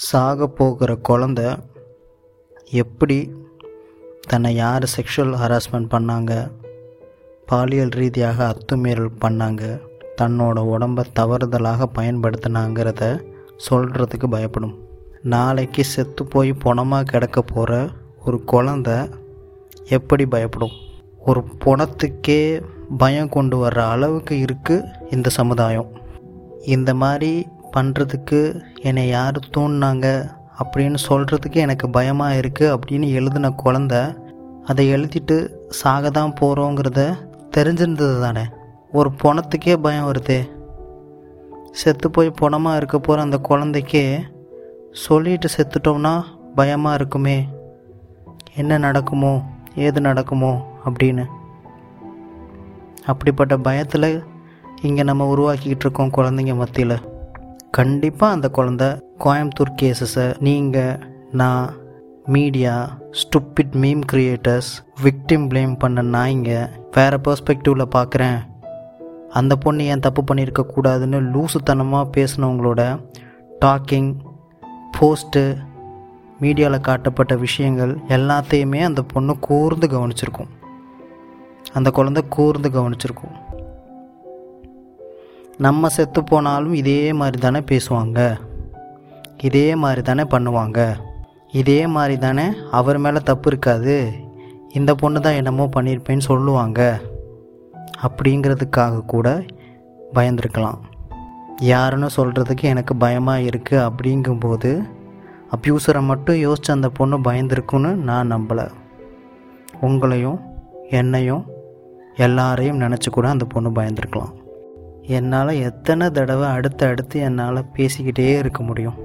சாக போகிற குழந்த எப்படி தன்னை யார் செக்ஷுவல் ஹராஸ்மெண்ட் பண்ணாங்க? பாலியல் ரீதியாக அத்துமீறல் பண்ணாங்க? தன்னோட உடம்பை தவறுதலாக பயன்படுத்தினாங்கிறத சொல்கிறதுக்கு பயப்படும். நாளைக்கு செத்து போய் பொணமாக கிடக்க போகிற ஒரு குழந்த எப்படி பயப்படும்? ஒரு பணத்துக்கே பயம் கொண்டு வர்ற அளவுக்கு இருக்குது இந்த சமுதாயம். இந்த மாதிரி பண்ணுறதுக்கு என்னை யார் தூண்டினாங்க அப்படின்னு சொல்கிறதுக்கு எனக்கு பயமாக இருக்குது அப்படின்னு எழுதின குழந்த அதை எழுதிட்டு சாக தான் போகிறோங்கிறத தெரிஞ்சிருந்தது தானே. ஒரு பணத்துக்கே பயம் வருதே. செத்து போய் பணமாக இருக்க போகிற அந்த குழந்தைக்கே சொல்லிட்டு செத்துட்டோம்னா பயமாக இருக்குமே. என்ன நடக்குமோ ஏது நடக்குமோ அப்படின்னு. அப்படிப்பட்ட பயத்தில் இங்கே நம்ம உருவாக்கிக்கிட்டு இருக்கோம் குழந்தைங்க மத்தியில். கண்டிப்பாக அந்த குழந்த கோயம்புத்தூர் கேசஸை நீங்கள் நான் media stupid meme creators victim blame பண்ண நாய்ங்க வேறு பர்ஸ்பெக்டிவில் பார்க்குறேன் அந்த பொண்ணு ஏன் தப்பு பண்ணியிருக்கக்கூடாதுன்னு லூசுத்தனமாக பேசினவங்களோட டாக்கிங் போஸ்ட்டு மீடியாவில் காட்டப்பட்ட விஷயங்கள் எல்லாத்தையுமே அந்த பொண்ணு கூர்ந்து கவனிச்சிருக்கும். அந்த குழந்தை கூர்ந்து கவனிச்சிருக்கும். நம்ம செத்து போனாலும் இதே மாதிரி தானே பேசுவாங்க. இதே மாதிரி தானே பண்ணுவாங்க. இதே மாதிரி தானே அவர் மேலே தப்பு இருக்காது. இந்த பொண்ணு தான் என்னமோ பண்ணியிருப்பேன்னு சொல்லுவாங்க. அப்படிங்கிறதுக்காக கூட பயந்துருக்கலாம். யாருன்னு சொல்கிறதுக்கு எனக்கு பயமாக இருக்குது அப்படிங்கும்போது அப்யூசரை மட்டும் யோசிச்சு அந்த பொண்ணு பயந்துருக்குன்னு நான் நம்பலை. உங்களையும் என்னையும் எல்லாரையும் நினச்சி கூட அந்த பொண்ணு பயந்துருக்கலாம். என்னால் எத்தனை தடவை அடுத்து அடுத்து என்னால் பேசிக்கிட்டே இருக்க முடியும்.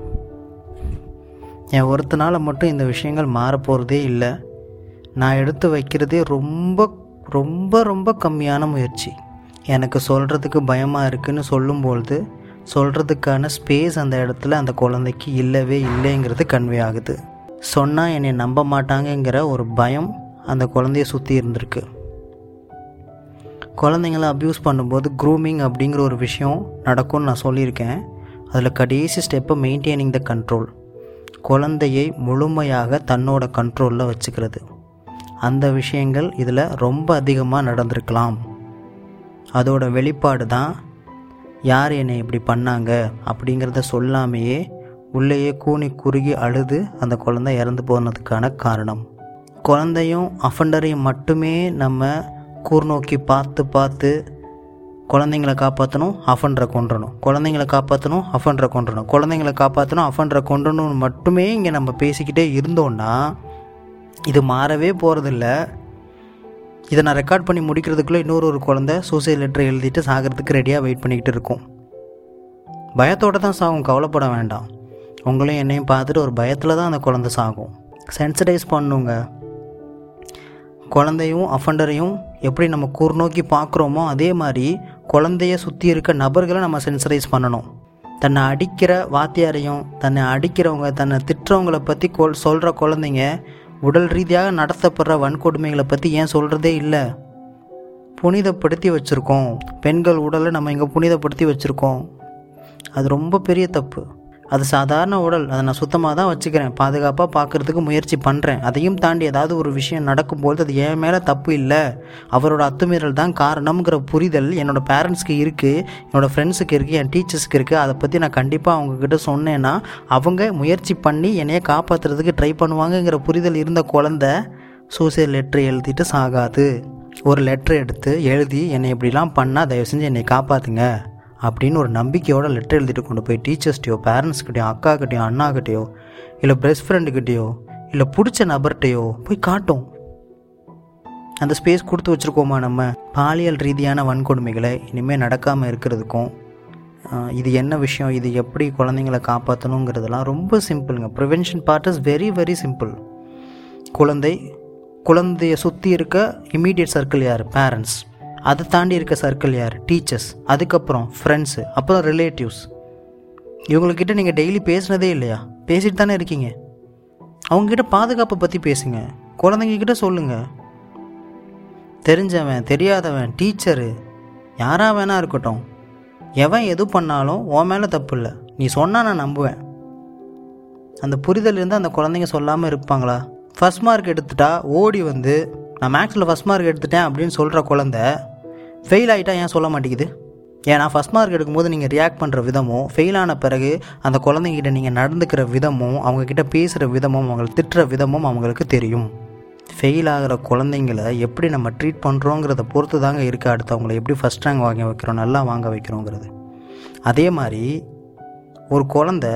என் ஒருத்தனால் மட்டும் இந்த விஷயங்கள் மாறப்போகிறதே இல்லை. நான் எடுத்து வைக்கிறதே ரொம்ப ரொம்ப ரொம்ப கம்மியான முயற்சி. எனக்கு சொல்கிறதுக்கு பயமாக இருக்குன்னு சொல்லும்பொழுது சொல்கிறதுக்கான ஸ்பேஸ் அந்த இடத்துல அந்த குழந்தைக்கு இல்லவே இல்லைங்கிறது கன்வே ஆகுது. சொன்னால் என்னை நம்ப மாட்டாங்கங்கிற ஒரு பயம் அந்த குழந்தைய சுற்றி இருந்திருக்கு. குழந்தைங்கள அப்யூஸ் பண்ணும்போது க்ரூமிங் அப்படிங்கிற ஒரு விஷயம் நடக்கும்னு நான் சொல்லியிருக்கேன். அதில் கடைசி ஸ்டெப்பை மெயின்டைனிங் த கண்ட்ரோல் குழந்தையை முழுமையாக தன்னோட கண்ட்ரோலில் வச்சுக்கிறது. அந்த விஷயங்கள் இதில் ரொம்ப அதிகமாக நடந்திருக்கலாம். அதோட வெளிப்பாடு தான் யார் என்னை இப்படி பண்ணாங்க? அப்படிங்கிறத சொல்லாமையே உள்ளேயே கூனி குறுகி அழுது அந்த குழந்தை இறந்து போனதுக்கான காரணம். குழந்தையும் அஃபண்டரையும் மட்டுமே நம்ம கூர்நோக்கி பார்த்து பார்த்து குழந்தைங்கள காப்பாற்றணும் அஃபண்டரை கொன்றணும். குழந்தைங்கள காப்பாற்றணும் அஃபண்டரை கொன்றணும். குழந்தைங்கள காப்பாற்றணும் அஃபண்டரை கொன்றணும்னு மட்டுமே இங்கே நம்ம பேசிக்கிட்டே இருந்தோன்னா இது மாறவே போகிறதில்ல இதை நான் ரெக்கார்ட் பண்ணி முடிக்கிறதுக்குள்ளே இன்னொரு ஒரு குழந்தை சூசைட் லெட்டர் எழுதிட்டு சாகிறதுக்கு ரெடியாக வெயிட் பண்ணிக்கிட்டு இருக்கும். பயத்தோடு தான் சாகும் கவலைப்பட வேண்டாம். உங்களையும் என்னையும் பார்த்துட்டு ஒரு பயத்தில் தான் அந்த குழந்தை சாகும். சென்சிடைஸ் பண்ணுங்க. குழந்தையும் அஃபண்டரையும் எப்படி நம்ம கூர்நோக்கி பார்க்குறோமோ அதே மாதிரி குழந்தைய சுற்றி இருக்க நபர்களை நம்ம சென்சரைஸ் பண்ணணும். தன்னை அடிக்கிற வாத்தியாரையும் தன்னை அடிக்கிறவங்க தன்னை திட்டுறவங்கள பற்றி கொல் சொல்கிற குழந்தைங்க உடல் ரீதியாக நடத்தப்படுற வன்கொடுமைகளை பற்றி ஏன் சொல்கிறதே இல்லை. புனிதப்படுத்தி வச்சுருக்கோம். பெண்கள் உடலை நம்ம இங்கே புனிதப்படுத்தி வச்சுருக்கோம். அது ரொம்ப பெரிய தப்பு. அது சாதாரண உடல். அதை நான் சுத்தமாக தான் வச்சுக்கிறேன். பாதுகாப்பாக பார்க்குறதுக்கு முயற்சி பண்ணுறேன் அதையும் தாண்டி ஏதாவது ஒரு விஷயம் நடக்கும்போது அது என் மேலே தப்பு இல்லை. அவரோட அத்துமீறல் தான் காரணம்ங்கிற புரிதல் என்னோடய பேரண்ட்ஸ்க்கு இருக்குது என்னோடய ஃப்ரெண்ட்ஸுக்கு இருக்குது என் டீச்சர்ஸ்க்கு இருக்குது அதை பற்றி நான் கண்டிப்பாக அவங்கக்கிட்ட சொன்னேன்னா அவங்க முயற்சி பண்ணி என்னைய காப்பாற்றுறதுக்கு ட்ரை பண்ணுவாங்கங்கிற புரிதல் இருந்த குழந்த சூசைட் லெட்ரு எழுதிட்டு சாகாது. ஒரு லெட்ரு எடுத்து எழுதி என்னை இப்படிலாம் பண்ணால் தயவு செஞ்சு என்னை காப்பாற்றுங்க அப்படின்னு ஒரு நம்பிக்கையோட லெட்டர் எழுதிட்டு கொண்டு போய் டீச்சர்ஸ்கிட்டையோ பேரண்ட்ஸ்கிட்டையோ அக்காக்கிட்டையோ அண்ணாக்கிட்டையோ இல்லை பெஸ்ட் ஃப்ரெண்டுக்கிட்டேயோ இல்லை பிடிச்ச நபர்கிட்டையோ போய் காட்டும். அந்த ஸ்பேஸ் கொடுத்து வச்சுருக்கோமா நம்ம? பாலியல் ரீதியான வன்கொடுமைகளை இனிமேல் நடக்காமல் இருக்கிறதுக்கும் இது என்ன விஷயம்? இது எப்படி குழந்தைங்கள காப்பாற்றணுங்கிறதெல்லாம் ரொம்ப சிம்பிளுங்க prevention part is very very simple குழந்தை குழந்தைய சுற்றி இருக்க இமீடியட் சர்க்கிள் யார்? பேரண்ட்ஸ் அதை தாண்டி இருக்க சர்க்கிள் யார்? டீச்சர்ஸ் அதுக்கப்புறம் ஃப்ரெண்ட்ஸு அப்புறம் ரிலேட்டிவ்ஸ் இவங்கக்கிட்ட நீங்கள் டெய்லி பேசுனதே இல்லையா? பேசிட்டு தானே இருக்கீங்க. அவங்கக்கிட்ட பாதுகாப்பை பற்றி பேசுங்க. குழந்தைங்கக்கிட்ட சொல்லுங்கள் தெரிஞ்சவன் தெரியாதவன் டீச்சரு யாராக வேணா இருக்கட்டும். எவன் எது பண்ணாலும் உன் மேலே தப்பு இல்லை. நீ சொன்னால் நான் நம்புவேன். அந்த புரிதல் இருந்து அந்த குழந்தைங்க சொல்லாமல் இருப்பாங்களா? ஃபஸ்ட் மார்க் எடுத்துட்டா ஓடி வந்து நான் மேக்ஸில் ஃபஸ்ட் மார்க் எடுத்துட்டேன் அப்படின்னு சொல்கிற குழந்த ஃபெயில் ஆகிட்டா ஏன் சொல்ல மாட்டேங்குது? ஏன்னா ஃபஸ்ட் மார்க் எடுக்கும்போது நீங்கள் ரியாக்ட் பண்ணுற விதமும் ஃபெயில் ஆன பிறகு அந்த குழந்தைங்கிட்ட நீங்கள் நடந்துக்கிற விதமும் அவங்கக்கிட்ட பேசுகிற விதமும் அவங்களை திட்டுற விதமும் அவங்களுக்கு தெரியும். ஃபெயில் ஆகிற குழந்தைங்கள எப்படி நம்ம ட்ரீட் பண்ணுறோங்கிறத பொறுத்து தாங்க இருக்குது அடுத்து அவங்கள எப்படி ஃபஸ்ட் ரேங்க் வாங்க வைக்கிறோம் நல்லா வாங்க வைக்கிறோங்கிறது. அதே மாதிரி ஒரு குழந்த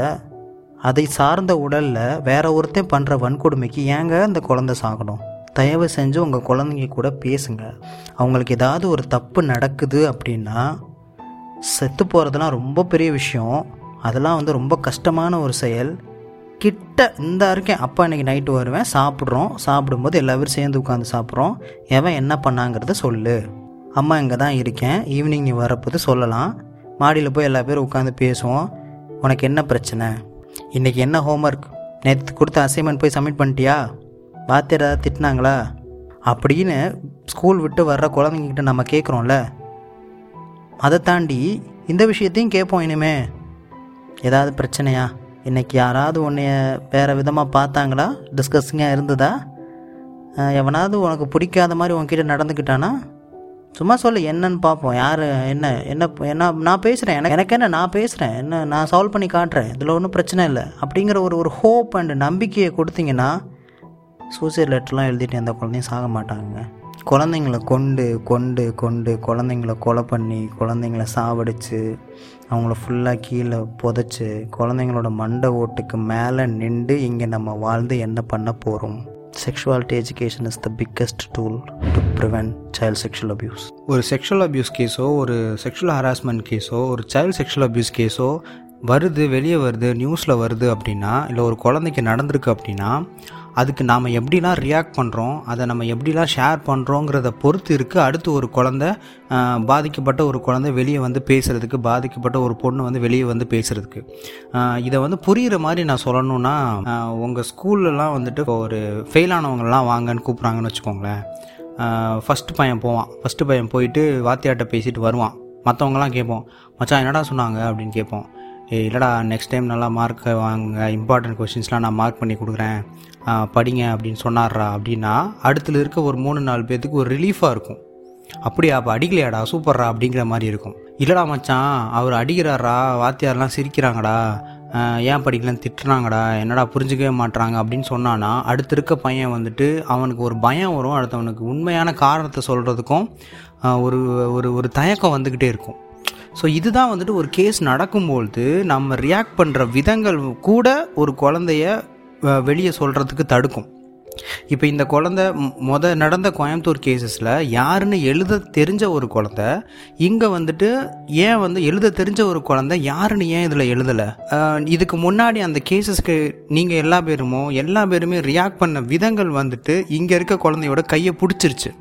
அதை சார்ந்த உடலில் வேற ஒருத்தன் பண்ணுற வன்கொடுமைக்கு ஏங்க அந்த குழந்தை சாகணும்? தயவு செஞ்சு உங்கள் குழந்தைங்க கூட பேசுங்க. அவங்களுக்கு ஏதாவது ஒரு தப்பு நடக்குது அப்படின்னா செத்து போகிறதுலாம் ரொம்ப பெரிய விஷயம். அதெல்லாம் வந்து ரொம்ப கஷ்டமான ஒரு செயல். கிட்ட இந்த இருக்கேன் அப்பா இன்னைக்கு நைட்டு வருவேன் சாப்பிட்றோம். சாப்பிடும்போது எல்லாரும் சேர்ந்து உட்காந்து சாப்பிட்றோம். எவன் என்ன பண்ணாங்கிறத சொல்லு. அம்மா இங்கே தான் இருக்கேன். ஈவினிங் நீ வரப்போது சொல்லலாம். மாடியில் போய் எல்லா பேரும் உட்காந்து பேசுவோம். உனக்கு என்ன பிரச்சனை? இன்றைக்கி என்ன ஹோம்ஒர்க் நேற்று கொடுத்த அசைன்மெண்ட் போய் சப்மிட் பண்ணிட்டியா? வாத்தியார் ஏதாவது திட்டினாங்களா? அப்படின்னு ஸ்கூல் விட்டு வர்ற குழந்தைங்கக்கிட்ட நம்ம கேட்குறோம்ல அதை தாண்டி இந்த விஷயத்தையும் கேட்போம் இனிமே. ஏதாவது பிரச்சனையா? இன்றைக்கி யாராவது உன்னைய வேறு விதமாக பார்த்தாங்களா? டிஸ்கஸிங்காக இருந்ததா? எவனாவது உனக்கு பிடிக்காத மாதிரி உன்கிட்ட நடந்துக்கிட்டானா? சும்மா சொல்லு என்னன்னு பார்ப்போம். யார் என்ன என்ன என்ன நான் பேசுகிறேன் எனக்கு எனக்கு என்ன நான் பேசுகிறேன் என்ன நான் சால்வ் பண்ணி காட்டுறேன். இதில் ஒன்றும் பிரச்சனை இல்லை. அப்படிங்கிற ஒரு ஒரு ஹோப் அண்ட் நம்பிக்கையை கொடுத்தீங்கன்னா சூசைட் லெட்டர்லாம் எழுதிட்டு எந்த குழந்தையும் சாக மாட்டாங்க. குழந்தைங்கள கொண்டு கொண்டு கொண்டு குழந்தைங்கள கொலை பண்ணி குழந்தைங்கள சாவடித்து அவங்கள ஃபுல்லாக கீழே புதைச்சி குழந்தைங்களோட மண்டை ஓட்டுக்கு மேலே நின்று இங்கே நம்ம வாழ்ந்து என்ன பண்ண போகிறோம் sexuality education is the biggest tool to prevent child sexual abuse ஒரு செக்ஷுவல் அபியூஸ் கேஸோ ஒரு செக்ஷுவல் ஹராஸ்மெண்ட் கேஸோ ஒரு சைல்டு செக்ஷுவல் அபியூஸ் கேஸோ வருது வெளியே வருது நியூஸில் வருது அப்படின்னா இல்லை ஒரு குழந்தைக்கு நடந்திருக்கு அப்படின்னா அதுக்கு நாம் எப்படிலாம் ரியாக்ட் பண்ணுறோம் அதை நம்ம எப்படிலாம் ஷேர் பண்ணுறோங்கிறத பொறுத்து இருக்குது அடுத்து ஒரு குழந்தை பாதிக்கப்பட்ட ஒரு குழந்தை வெளியே வந்து பேசுகிறதுக்கு பாதிக்கப்பட்ட ஒரு பொண்ணு வந்து வெளியே வந்து பேசுகிறதுக்கு இதை வந்து புரிகிற மாதிரி நான் சொல்லணும்னா உங்கள் ஸ்கூல்லலாம் வந்துட்டு இப்போ ஒரு ஃபெயில் வாங்கன்னு கூப்பிட்றாங்கன்னு வச்சுக்கோங்களேன். ஃபஸ்ட்டு பையன் போவான். ஃபஸ்ட்டு பையன் போயிட்டு வாத்தியார்கிட்ட பேசிட்டு வருவான். மற்றவங்களாம் கேட்போம் மச்சான் என்னடா சொன்னாங்க? அப்படின்னு கேட்போம். இல்லைடா நெக்ஸ்ட் டைம் நல்லா மார்க் வாங்க இம்பார்ட்டன்ட் கொஷின்ஸ்லாம் நான் மார்க் பண்ணி கொடுக்குறேன். படிங்க அப்படின்னு சொன்னார்ரா அப்படின்னா அடுத்துல இருக்க ஒரு மூணு நாலு பேர்த்துக்கு ஒரு ரிலீஃபாக இருக்கும். அப்படியா அப்போ அடிக்கலையாடா சூப்பர்ரா அப்படிங்கிற மாதிரி இருக்கும். இல்லைடா மச்சான் அவர் அடிக்கிறாரா வாத்தியார்லாம் சிரிக்கிறாங்கடா. ஏன் படிக்கலன்னு திட்டுறாங்கடா என்னடா புரிஞ்சுக்கவே மாட்றாங்க அப்படின்னு சொன்னான்னா அடுத்து இருக்க பையன் வந்துட்டு அவனுக்கு ஒரு பயம் வரும் அடுத்தவனுக்கு உண்மையான காரணத்தை சொல்கிறதுக்கும் ஒரு ஒரு ஒரு தயக்கம் வந்துக்கிட்டே இருக்கும். ஸோ இதுதான் வந்துட்டு ஒரு கேஸ் நடக்கும்பொழுது நம்ம ரியாக்ட் பண்ணுற விதங்கள் கூட ஒரு குழந்தைய வெளியே சொல்கிறதுக்கு தடுக்கும். இப்போ இந்த குழந்தை மொத நடந்த கோயம்புத்தூர் கேசஸில் யாருன்னு எழுத தெரிஞ்ச ஒரு குழந்தை இங்கே வந்துட்டு ஏன் வந்து எழுத தெரிஞ்ச ஒரு குழந்தை யாருன்னு ஏன் இதில் எழுதலை? இதுக்கு முன்னாடி அந்த கேசஸ்க்கு நீங்கள் எல்லா பேருமோ எல்லா பேருமே ரியாக்ட் பண்ண விதங்கள் வந்துட்டு இங்கே இருக்க குழந்தையோட கையை பிடிச்சிருச்சு.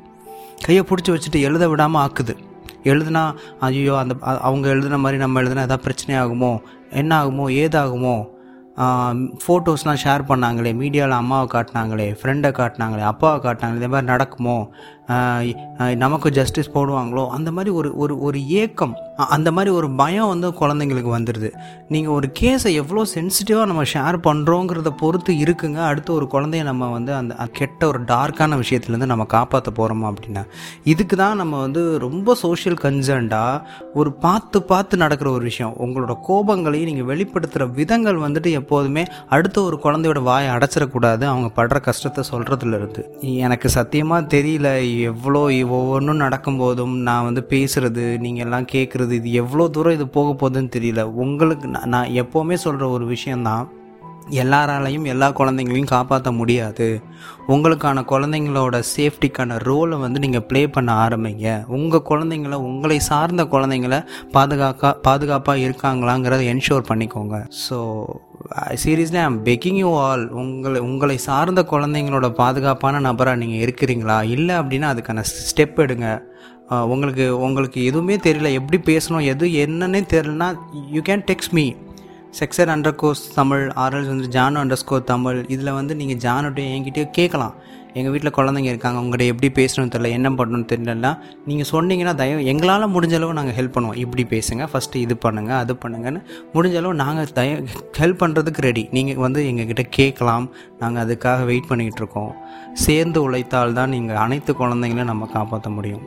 கையை பிடிச்சி வச்சுட்டு எழுத விடாமல் ஆக்குது. எழுதுனா ஐயோ அந்த அவங்க எழுதுன மாதிரி நம்ம எழுதுனா ஏதாவது பிரச்சனை ஆகுமோ என்ன ஆகுமோ ஏதாகுமோ ஃபோட்டோஸ்லாம் ஷேர் பண்ணாங்களே மீடியாவில் அம்மாவை காட்டினாங்களே ஃப்ரெண்டை காட்டினாங்களே அப்பாவை காட்டினாங்களே இதே மாதிரி நடக்குமோ? நமக்கு ஜஸ்டிஸ் போடுவாங்களோ? அந்த மாதிரி ஒரு ஒரு ஒரு ஏக்கம் அந்த மாதிரி ஒரு பயம் வந்து குழந்தைங்களுக்கு வந்துடுது நீங்கள் ஒரு கேஸை எவ்வளோ சென்சிட்டிவாக நம்ம ஷேர் பண்ணுறோங்கிறத பொறுத்து இருக்குங்க. அடுத்து ஒரு குழந்தைய நம்ம வந்து அந்த கெட்ட ஒரு டார்க்கான விஷயத்துலேருந்து நம்ம காப்பாற்ற போகிறோமா அப்படின்னா இதுக்கு தான் நம்ம வந்து ரொம்ப சோஷியல் கன்சர்ன்டாக ஒரு பார்த்து பார்த்து நடக்கிற ஒரு விஷயம். உங்களோட கோபங்களையும் நீங்கள் வெளிப்படுத்துகிற விதங்கள் வந்துட்டு எப்போதுமே அடுத்த ஒரு குழந்தையோட வாயை அடைச்சிடக்கூடாது. அவங்க படுற கஷ்டத்தை சொல்கிறதுல இருந்து. எனக்கு சத்தியமாக தெரியல எவ்வளோ ஒவ்வொன்றும் நடக்கும்போதும் நான் வந்து பேசுகிறது நீங்கள் எல்லாம் கேட்குறது இது எவ்வளோ தூரம் இது போக போகுதுன்னு தெரியல. உங்களுக்கு நான் நான் எப்போவுமே சொல்கிற ஒரு விஷயந்தான் எல்லாராலையும் எல்லா குழந்தைங்களையும் காப்பாற்ற முடியாது. உங்களுக்கான குழந்தைங்களோட சேஃப்டிக்கான ரோலை வந்து நீங்கள் ப்ளே பண்ண ஆரம்பிங்க. உங்கள் குழந்தைங்கள உங்களை சார்ந்த குழந்தைங்கள பாதுகாக்கா பாதுகாப்பாக இருக்காங்களாங்கிறத என்ஷோர் பண்ணிக்கோங்க. So seriously I'm begging you all உங்களை உங்களை சார்ந்த குழந்தைங்களோட பாதுகாப்பான நபராக நீங்கள் இருக்கிறீங்களா? இல்லை அப்படின்னா அதுக்கான ஸ்டெப் எடுங்க. உங்களுக்கு உங்களுக்கு எதுவுமே தெரியல எப்படி பேசணும் எது என்னன்னே தெரியலனா யூ கேன் டெக்ஸ்ட் மீ செக்ஸர் அண்டர் கோர்ஸ் தமிழ் ஆர்எல்ஸ் வந்து ஜானோ அண்டர் ஸ்கோர் தமிழ் இதில் வந்து நீங்கள் ஜானுடைய என்கிட்டயே கேட்கலாம் எங்கள் வீட்டில் குழந்தைங்க இருக்காங்க உங்கள்கிட்ட எப்படி பேசணும்னு தெரியல என்ன பண்ணணும்னு தெரியலன்னா நீங்கள் சொன்னீங்கன்னா தயவு எங்களால் முடிஞ்ச அளவு நாங்கள் ஹெல்ப் பண்ணுவோம். இப்படி பேசுங்க ஃபஸ்ட்டு இது பண்ணுங்கள் அது பண்ணுங்கன்னு முடிஞ்ச அளவு நாங்கள் தய ஹெல்ப் பண்ணுறதுக்கு ரெடி நீங்கள் வந்து எங்ககிட்ட கேட்கலாம் நாங்கள் அதுக்காக வெயிட் பண்ணிக்கிட்டு இருக்கோம். சேர்ந்து உழைத்தால் தான் நீங்கள் அனைத்து குழந்தைங்களையும் நம்ம காப்பாற்ற முடியும்.